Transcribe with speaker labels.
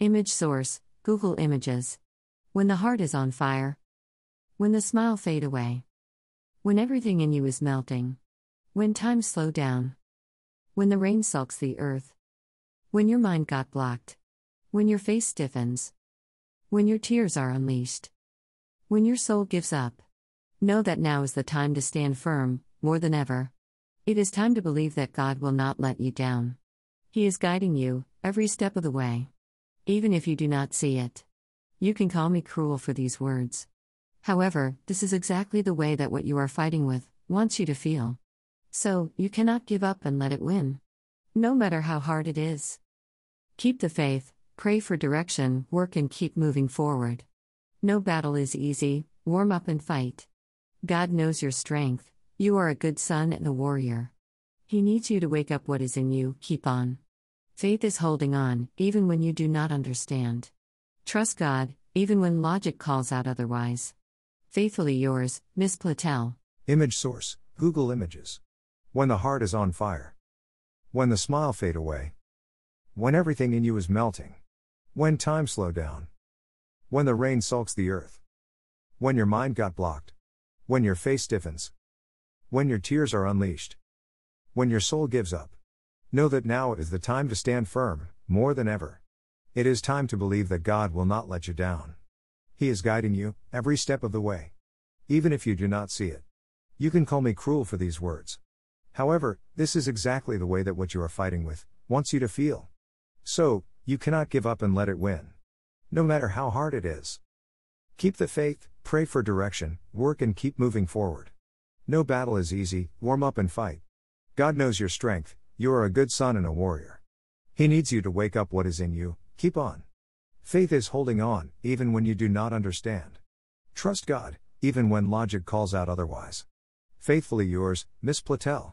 Speaker 1: Image source Google Images. When the heart is on fire. When the smile fade away. When everything in you is melting. When time slow down. When the rain sulks the earth. When your mind got blocked. When your face stiffens. When your tears are unleashed. When your soul gives up. Know that now is the time to stand firm, more than ever. It is time to believe that God will not let you down. He is guiding you, every step of the way. Even if you do not see it. You can call me cruel for these words. However, this is exactly the way that what you are fighting with wants you to feel. So, you cannot give up and let it win. No matter how hard it is. Keep the faith, pray for direction, work, and keep moving forward. No battle is easy, warm up and fight. God knows your strength, you are a good son and a warrior. He needs you to wake up what is in you, keep on. Faith is holding on, even when you do not understand. Trust God, even when logic calls out otherwise. Faithfully yours, Miss Platel.
Speaker 2: Image source Google Images. When the heart is on fire. When the smile fade away. When everything in you is melting. When time slow down. When the rain sulks the earth. When your mind got blocked. When your face stiffens. When your tears are unleashed. When your soul gives up. Know that now is the time to stand firm, more than ever. It is time to believe that God will not let you down. He is guiding you, every step of the way. Even if you do not see it. You can call me cruel for these words. However, this is exactly the way that what you are fighting with wants you to feel. So, you cannot give up and let it win. No matter how hard it is. Keep the faith, pray for direction, work and keep moving forward. No battle is easy, warm up and fight. God knows your strength, you are a good son and a warrior. He needs you to wake up what is in you, keep on. Faith is holding on, even when you do not understand. Trust God, even when logic calls out otherwise. Faithfully yours, Miss Platel.